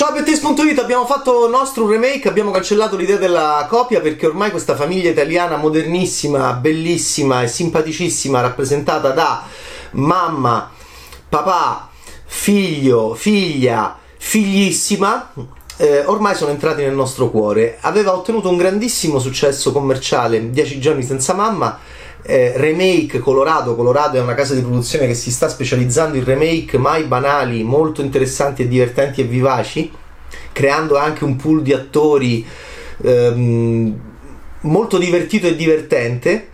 Ciao Bettis.it, abbiamo fatto il nostro remake, abbiamo cancellato l'idea della copia perché ormai questa famiglia italiana modernissima, bellissima e simpaticissima, rappresentata da mamma, papà, figlio, figlia, figlissima, eh, ormai sono entrati nel nostro cuore. Aveva ottenuto un grandissimo successo commerciale, 10 giorni senza mamma, eh, remake Colorado. Colorado è una casa di produzione che si sta specializzando in remake mai banali, molto interessanti e divertenti e vivaci, creando anche un pool di attori ehm, molto divertito e divertente.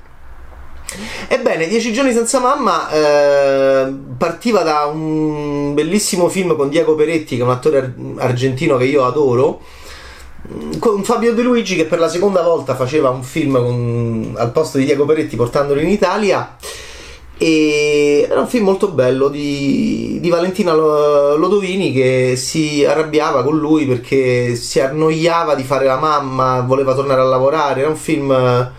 Ebbene, Dieci giorni senza mamma eh, partiva da un bellissimo film con Diego Peretti, che è un attore argentino che io adoro, con Fabio De Luigi che per la seconda volta faceva un film con, al posto di Diego Peretti portandolo in Italia. E era un film molto bello di, di, Valentina Lodovini che si arrabbiava con lui perché si annoiava di fare la mamma, voleva tornare a lavorare, era un film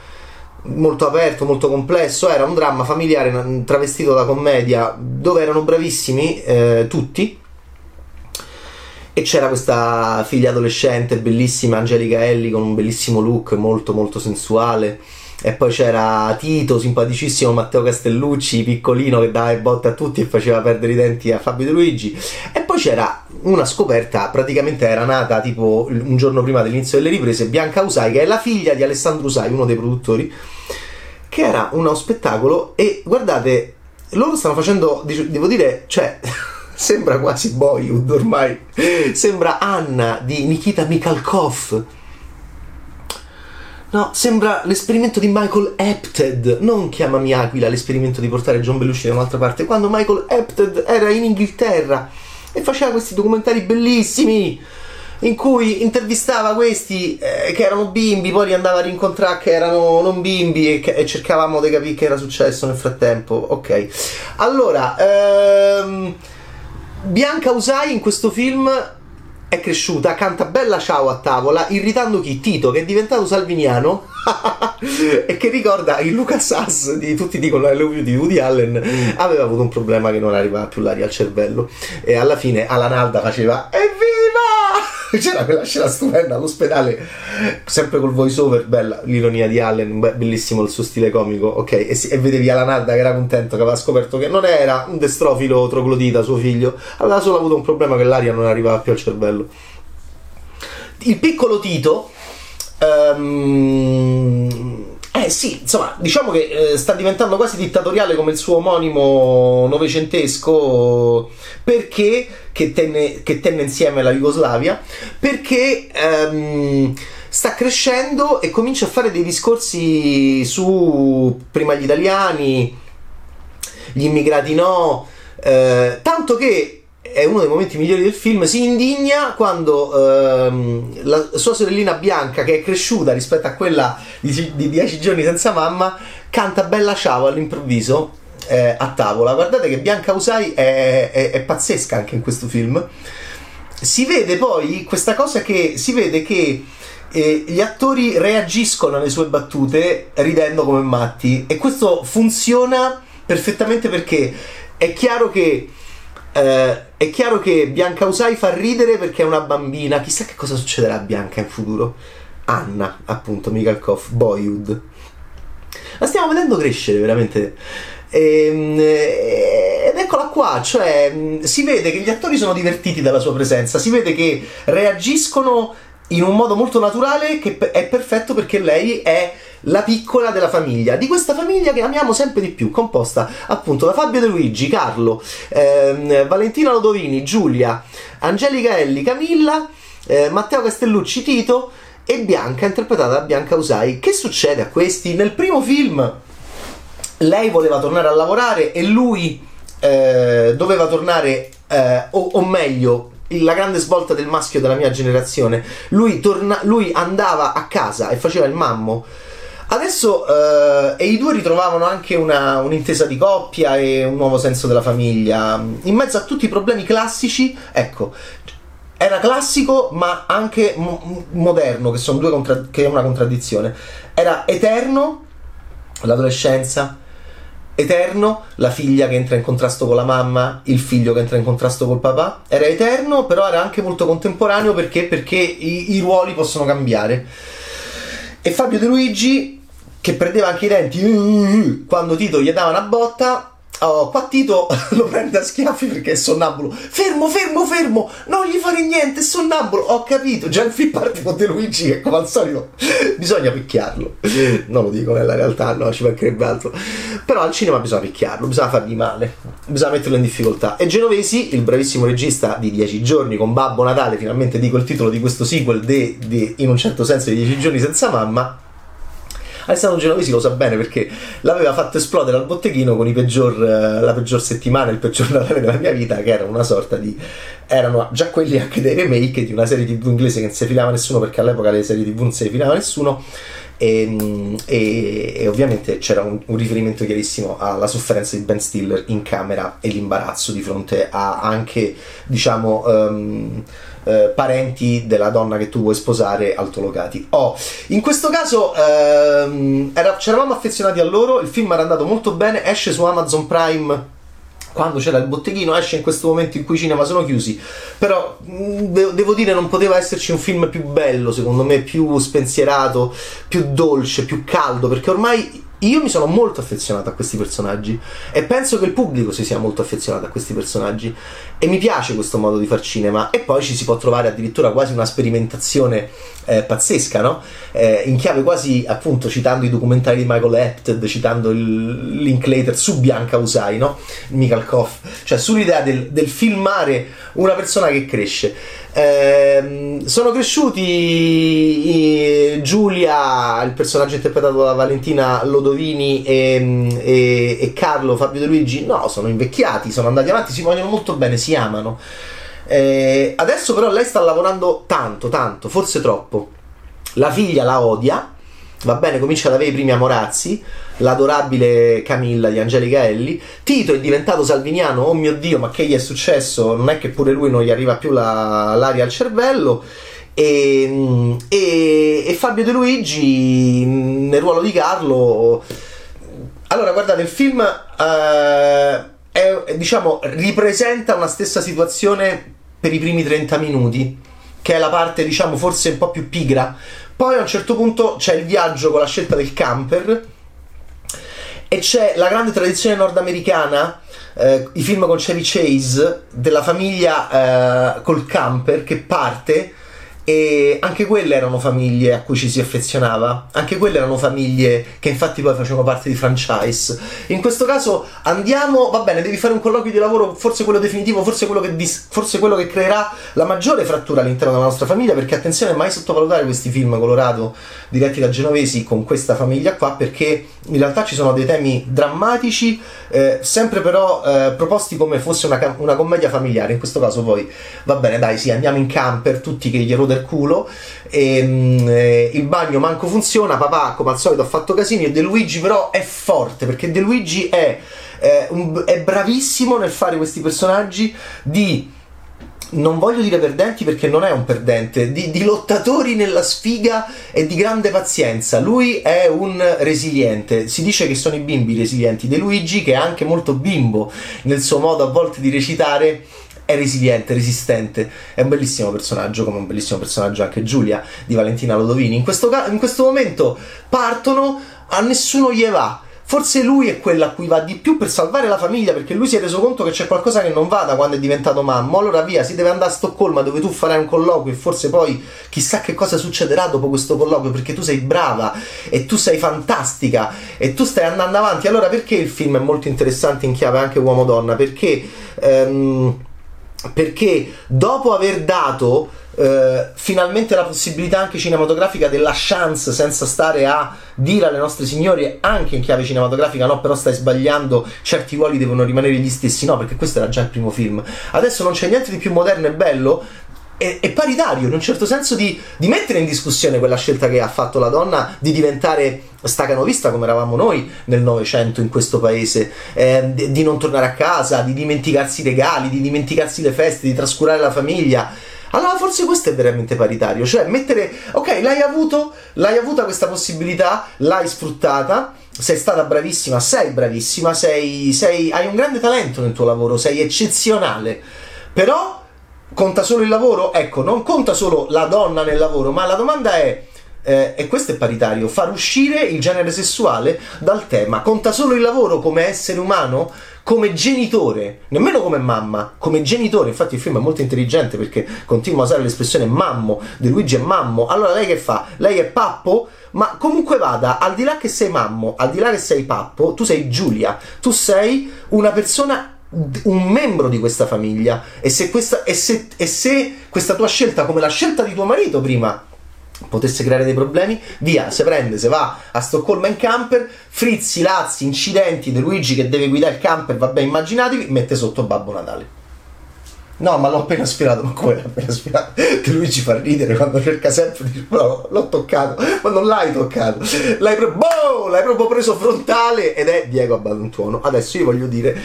molto aperto, molto complesso, era un dramma familiare travestito da commedia dove erano bravissimi eh, tutti e c'era questa figlia adolescente bellissima Angelica Elli con un bellissimo look molto molto sensuale e poi c'era Tito, simpaticissimo Matteo Castellucci, piccolino che dava botte a tutti e faceva perdere i denti a Fabio De Luigi. E poi c'era una scoperta, praticamente era nata tipo un giorno prima dell'inizio delle riprese, Bianca Usai, che è la figlia di Alessandro Usai, uno dei produttori, che era uno spettacolo e guardate, loro stanno facendo, devo dire, cioè... sembra quasi Boyhood ormai. Sembra Anna di Nikita Mikhalkov. No, sembra l'esperimento di Michael Apted, non chiamami Aquila, l'esperimento di portare John Belushi da un'altra parte, quando Michael Apted era in Inghilterra e faceva questi documentari bellissimi in cui intervistava questi eh, che erano bimbi, poi li andava a rincontrare che erano non bimbi e, che, e cercavamo di capire che era successo nel frattempo. Ok, allora. Ehm, Bianca Usai in questo film è cresciuta, canta bella ciao a tavola, irritando chi? Tito, che è diventato salviniano. E che ricorda il Lucas Sass di tutti dicono I love you di Woody Allen aveva avuto un problema che non arrivava più l'aria al cervello. E alla fine Alan Alda faceva evviva c'era quella scena stupenda all'ospedale, sempre col voice over, bella l'ironia di Allen, bellissimo il suo stile comico, ok, e, si, e vedevi Alanarda che era contento che aveva scoperto che non era un destrofilo troglodita suo figlio, aveva solo avuto un problema che l'aria non arrivava più al cervello. Il piccolo Tito um, eh sì, insomma, diciamo che eh, sta diventando quasi dittatoriale come il suo omonimo novecentesco perché che tenne, che tenne insieme la Jugoslavia, perché ehm, sta crescendo e comincia a fare dei discorsi su prima gli italiani, gli immigrati no, eh, tanto che è uno dei momenti migliori del film, si indigna quando ehm, la sua sorellina Bianca, che è cresciuta rispetto a quella di, di Dieci giorni senza mamma, canta Bella Ciao all'improvviso eh, a tavola. Guardate che Bianca Usai è, è, è, pazzesca anche in questo film. Si vede poi questa cosa che si vede che eh, gli attori reagiscono alle sue battute ridendo come matti e questo funziona perfettamente perché è chiaro che eh, è chiaro che Bianca Usai fa ridere perché è una bambina. Chissà che cosa succederà a Bianca in futuro. Anna, appunto, Mikhalkov, Boyhood. La stiamo vedendo crescere veramente. Ehm, ed eccola qua, cioè si vede che gli attori sono divertiti dalla sua presenza, si vede che reagiscono in un modo molto naturale che è perfetto perché lei è la piccola della famiglia, di questa famiglia che amiamo sempre di più, composta appunto da Fabio De Luigi, Carlo, ehm, Valentina Lodovini, Giulia, Angelica Elli, Camilla, eh, Matteo Castellucci, Tito e Bianca, interpretata da Bianca Usai. Che succede a questi? Nel primo film lei voleva tornare a lavorare e lui eh, doveva tornare, eh, o, o meglio, la grande svolta del maschio della mia generazione. Lui, torna, lui andava a casa e faceva il mammo Adesso eh, e i due ritrovavano anche una, un'intesa di coppia e un nuovo senso della famiglia. In mezzo a tutti i problemi classici, ecco, era classico ma anche mo- moderno, che, contra- che è una contraddizione. Era eterno, l'adolescenza, eterno, la figlia che entra in contrasto con la mamma, il figlio che entra in contrasto col papà, era eterno, però era anche molto contemporaneo perché, perché i, i ruoli possono cambiare. E Fabio De Luigi, che perdeva anche i denti uh, uh, uh, quando Tito gli dava una botta, Oh, qua Tito lo prende a schiaffi perché è sonnambulo. Fermo, fermo, fermo! Non gli fare niente, è sonnambulo. Ho capito. Già parte con De Luigi che come al solito bisogna picchiarlo. Non lo dico nella realtà, no, ci mancherebbe altro. Però al cinema bisogna picchiarlo, bisogna fargli male, bisogna metterlo in difficoltà. E Genovesi, il bravissimo regista di Dieci giorni con Babbo Natale, finalmente dico il titolo di questo sequel di, di in un certo senso di Dieci giorni senza mamma Alessandro Genovesi lo sa bene perché l'aveva fatto esplodere al botteghino con peggior, eh, la peggior settimana, il peggior Natale della mia vita, che era una sorta di. erano già quelli anche dei remake di una serie tv inglese che non si filava nessuno perché all'epoca le serie tv non si filava nessuno. E, e, e, ovviamente c'era un, un, riferimento chiarissimo alla sofferenza di Ben Stiller in camera e l'imbarazzo di fronte a anche diciamo um, eh, parenti della donna che tu vuoi sposare altolocati. Oh, in questo caso ehm, era, c'eravamo affezionati a loro, il film era andato molto bene, esce su Amazon Prime quando c'era il botteghino esce in questo momento in cui i cinema sono chiusi. Però mm, devo dire non poteva esserci un film più bello secondo me più spensierato più dolce più caldo perché ormai io mi sono molto affezionato a questi personaggi e penso che il pubblico si sia molto affezionato a questi personaggi e mi piace questo modo di far cinema e poi ci si può trovare addirittura quasi una sperimentazione eh, pazzesca, no? Eh, in chiave quasi appunto citando i documentari di Michael Apted, citando il Linklater su Bianca Usai, no? Michael Koff, cioè sull'idea del, del filmare una persona che cresce. Eh, sono cresciuti Giulia, il personaggio interpretato da Valentina Lodovini e, e, e, Carlo Fabio De Luigi. No, sono invecchiati, sono andati avanti, si vogliono molto bene, si amano. Eh, adesso però lei sta lavorando tanto, tanto, forse troppo. La figlia la odia, va bene, comincia ad avere i primi amorazzi l'adorabile Camilla di Angelica Elli. Tito è diventato salviniano, oh mio dio, ma che gli è successo? Non è che pure lui non gli arriva più la, l'aria al cervello. E, e, e, Fabio De Luigi nel ruolo di Carlo. Allora, guardate, il film eh, è, diciamo, ripresenta una stessa situazione per i primi 30 minuti, che è la parte, diciamo, forse un po' più pigra. Poi a un certo punto c'è il viaggio con la scelta del camper e c'è la grande tradizione nordamericana, eh, i film con Chevy Chase, della famiglia eh, col camper che parte e anche quelle erano famiglie a cui ci si affezionava, anche quelle erano famiglie che infatti poi facevano parte di franchise. In questo caso andiamo, va bene, devi fare un colloquio di lavoro, forse quello definitivo, forse quello che, dis- forse quello che creerà la maggiore frattura all'interno della nostra famiglia, perché attenzione, mai sottovalutare questi film Colorado diretti da genovesi con questa famiglia qua, perché in realtà ci sono dei temi drammatici, eh, sempre però eh, proposti come fosse una, una commedia familiare. In questo caso poi, va bene, dai, sì, andiamo in camper, tutti che gli erode del culo. E, mm, eh, il bagno manco funziona. Papà, come al solito, ha fatto casini. E De Luigi, però, è forte perché De Luigi è, è, un, è bravissimo nel fare questi personaggi di non voglio dire perdenti perché non è un perdente, di, di, lottatori nella sfiga e di grande pazienza. Lui è un resiliente, si dice che sono i bimbi resilienti. De Luigi, che è anche molto bimbo nel suo modo a volte di recitare, è resiliente, resistente, è un bellissimo personaggio, come un bellissimo personaggio anche Giulia di Valentina Lodovini. In questo, in questo momento partono, a nessuno gli va. Forse lui è quello a cui va di più per salvare la famiglia, perché lui si è reso conto che c'è qualcosa che non va da quando è diventato mamma. Allora via, si deve andare a Stoccolma dove tu farai un colloquio e forse poi chissà che cosa succederà dopo questo colloquio, perché tu sei brava e tu sei fantastica e tu stai andando avanti. Allora perché il film è molto interessante in chiave anche uomo-donna? Perché... Ehm, perché dopo aver dato eh, finalmente la possibilità anche cinematografica della chance senza stare a dire alle nostre signore anche in chiave cinematografica no però stai sbagliando certi ruoli devono rimanere gli stessi no perché questo era già il primo film. Adesso non c'è niente di più moderno e bello è, è, paritario in un certo senso di, di, mettere in discussione quella scelta che ha fatto la donna di diventare stacanovista come eravamo noi nel Novecento in questo paese, eh, di, di non tornare a casa, di dimenticarsi i regali, di dimenticarsi le feste, di trascurare la famiglia. Allora forse questo è veramente paritario, cioè mettere, ok, l'hai avuto, l'hai avuta questa possibilità, l'hai sfruttata, sei stata bravissima, sei bravissima, sei, sei, hai un grande talento nel tuo lavoro, sei eccezionale, però conta solo il lavoro? Ecco, non conta solo la donna nel lavoro, ma la domanda è, eh, e questo è paritario, far uscire il genere sessuale dal tema. Conta solo il lavoro come essere umano? come genitore, nemmeno come mamma, come genitore. Infatti il film è molto intelligente perché continua a usare l'espressione mammo, De Luigi è mammo. Allora lei che fa? Lei è pappo? Ma comunque vada, al di là che sei mammo, al di là che sei pappo, tu sei Giulia, tu sei una persona un membro di questa famiglia e se, questa, e, se, e se questa tua scelta come la scelta di tuo marito prima potesse creare dei problemi, via, se prende, se va a Stoccolma in camper, frizzi, lazzi, incidenti di Luigi che deve guidare il camper, vabbè, immaginatevi, mette sotto Babbo Natale. No, ma l'ho appena spiegato, ma come l'ho appena spiegato? Che Luigi fa ridere quando cerca sempre di no, l'ho toccato, ma non l'hai toccato, l'hai, pro- boh, l'hai proprio preso frontale ed è Diego Abbandontuono. Adesso io voglio dire,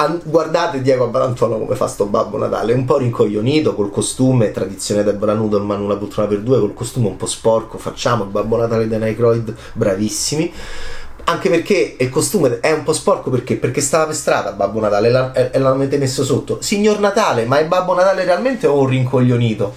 An- guardate Diego Abarantuono come fa sto Babbo Natale, un po' rincoglionito col costume, tradizione Deborah Nudelman, una poltrona per due, col costume un po' sporco, facciamo il Babbo Natale di Nycroid, bravissimi. Anche perché il costume è un po' sporco perché? Perché stava per strada Babbo Natale e l'avete messo sotto. Signor Natale, ma è Babbo Natale realmente o un rincoglionito?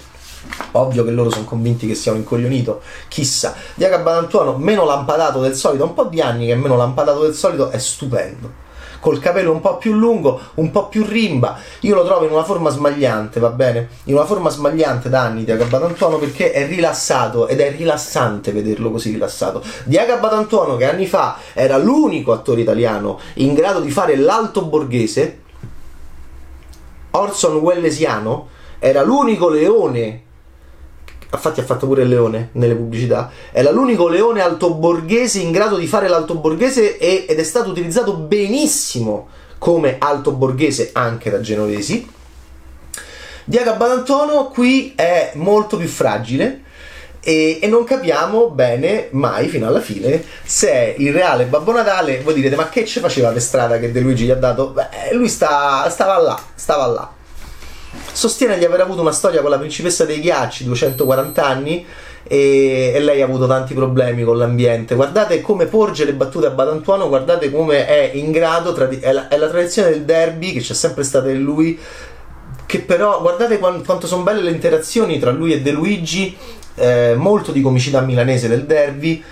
Ovvio che loro sono convinti che sia un incoglionito, chissà. Diego Abarantuono, meno lampadato del solito, un po' di anni che è meno lampadato del solito, è stupendo col capello un po' più lungo, un po' più rimba. Io lo trovo in una forma smagliante, va bene? In una forma smagliante da anni Diaga Batantuono perché è rilassato ed è rilassante vederlo così rilassato. Diaga Batantuono che anni fa era l'unico attore italiano in grado di fare l'alto borghese, Orson Wellesiano era l'unico leone infatti ha fatto pure il leone nelle pubblicità, era l'unico leone altoborghese in grado di fare l'altoborghese e, ed è stato utilizzato benissimo come altoborghese anche da genovesi. Diaga Badantono qui è molto più fragile e, e, non capiamo bene mai fino alla fine se è il reale Babbo Natale. Voi direte ma che ci faceva per strada che De Luigi gli ha dato? Beh, lui sta, stava là, stava là sostiene di aver avuto una storia con la principessa dei ghiacci, 240 anni, e, e, lei ha avuto tanti problemi con l'ambiente. Guardate come porge le battute a Badantuono, guardate come è in grado, tradi- è, la, è, la, tradizione del derby che c'è sempre stata in lui, che però guardate quanto, quanto sono belle le interazioni tra lui e De Luigi, eh, molto di comicità milanese del derby.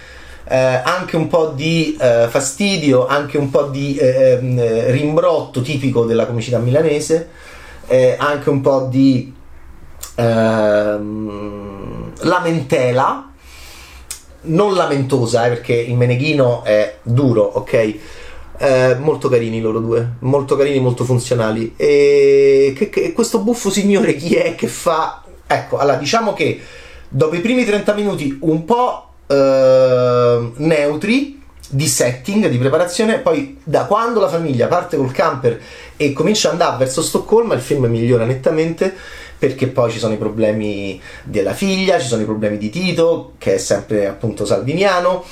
Eh, anche un po' di eh, fastidio, anche un po' di eh, ehm, rimbrotto tipico della comicità milanese eh, anche un po' di ehm, lamentela, non lamentosa, eh, perché il Meneghino è duro, ok? Eh, molto carini loro due, molto carini, molto funzionali. E che, che, questo buffo signore chi è che fa? Ecco, allora diciamo che dopo i primi 30 minuti un po' eh, neutri, di setting, di preparazione, poi da quando la famiglia parte col camper e comincia ad andare verso Stoccolma, il film migliora nettamente perché poi ci sono i problemi della figlia, ci sono i problemi di Tito, che è sempre appunto salviniano,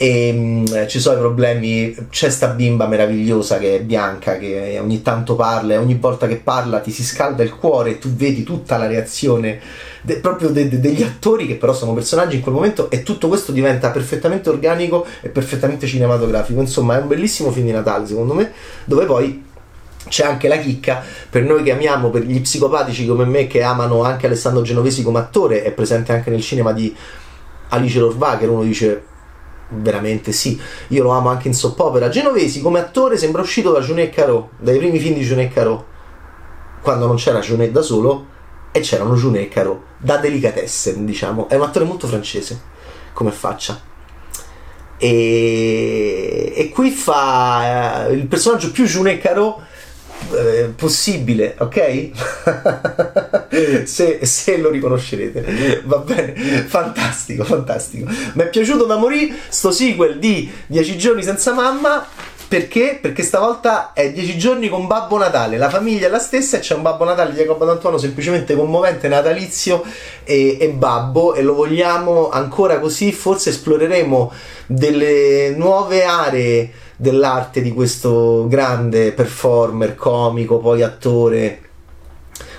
e um, ci sono i problemi, c'è sta bimba meravigliosa che è bianca, che ogni tanto parla e ogni volta che parla ti si scalda il cuore e tu vedi tutta la reazione de, proprio de, de, degli attori che però sono personaggi in quel momento e tutto questo diventa perfettamente organico e perfettamente cinematografico. Insomma, è un bellissimo film di Natale, secondo me, dove poi c'è anche la chicca per noi che amiamo, per gli psicopatici come me che amano anche Alessandro Genovesi come attore, è presente anche nel cinema di Alice Lorvacher, uno dice veramente sì, io lo amo anche in soppopera. Genovesi come attore sembra uscito da Junet Caro, dai primi film di Junet Caro, quando non c'era Junet da solo e c'erano Junet e Caro da delicatessen, diciamo. È un attore molto francese come faccia. E, e qui fa eh, il personaggio più Junet Caro eh, possibile, ok? se, se, lo riconoscerete, va bene, fantastico, fantastico. Mi è piaciuto da morire sto sequel di 10 giorni senza mamma perché? Perché stavolta è 10 giorni con Babbo Natale, la famiglia è la stessa e c'è un Babbo Natale di Jacopo Antonio semplicemente commovente, natalizio e, e Babbo e lo vogliamo ancora così, forse esploreremo delle nuove aree dell'arte di questo grande performer, comico, poi attore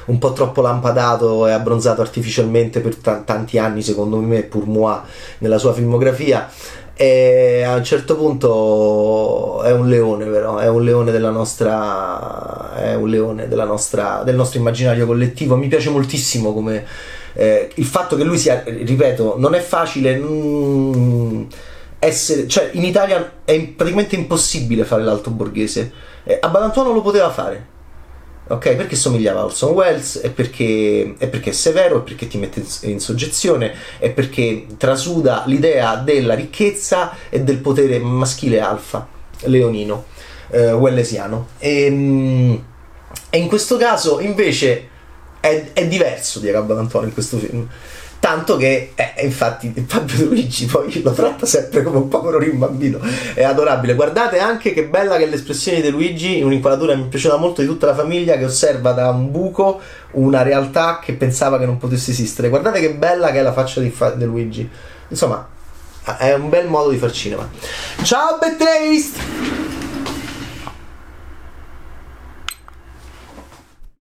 un po' troppo lampadato e abbronzato artificialmente per t- tanti anni, secondo me, pur moi, nella sua filmografia. E a un certo punto è un leone però è un leone della nostra è un leone della nostra, del nostro immaginario collettivo. Mi piace moltissimo come eh, il fatto che lui sia ripeto non è facile mm, essere cioè in Italia è praticamente impossibile fare l'alto borghese eh, a Badantuono lo poteva fare ok? Perché somigliava a Orson Welles, è perché, è perché è severo, è perché ti mette in soggezione, è perché trasuda l'idea della ricchezza e del potere maschile alfa, leonino, eh, wellesiano. E, ehm, e, in questo caso invece è, è diverso di Arabba Antonio in questo film Tanto che, eh, infatti, Fabio Luigi poi lo tratta sempre come un povero rimbambino. È adorabile. Guardate anche che bella che è l'espressione di Luigi, in un'inquadratura mi piaceva molto di tutta la famiglia che osserva da un buco una realtà che pensava che non potesse esistere. Guardate che bella che è la faccia di, fa- di Luigi. Insomma, è un bel modo di far cinema. Ciao, Taste!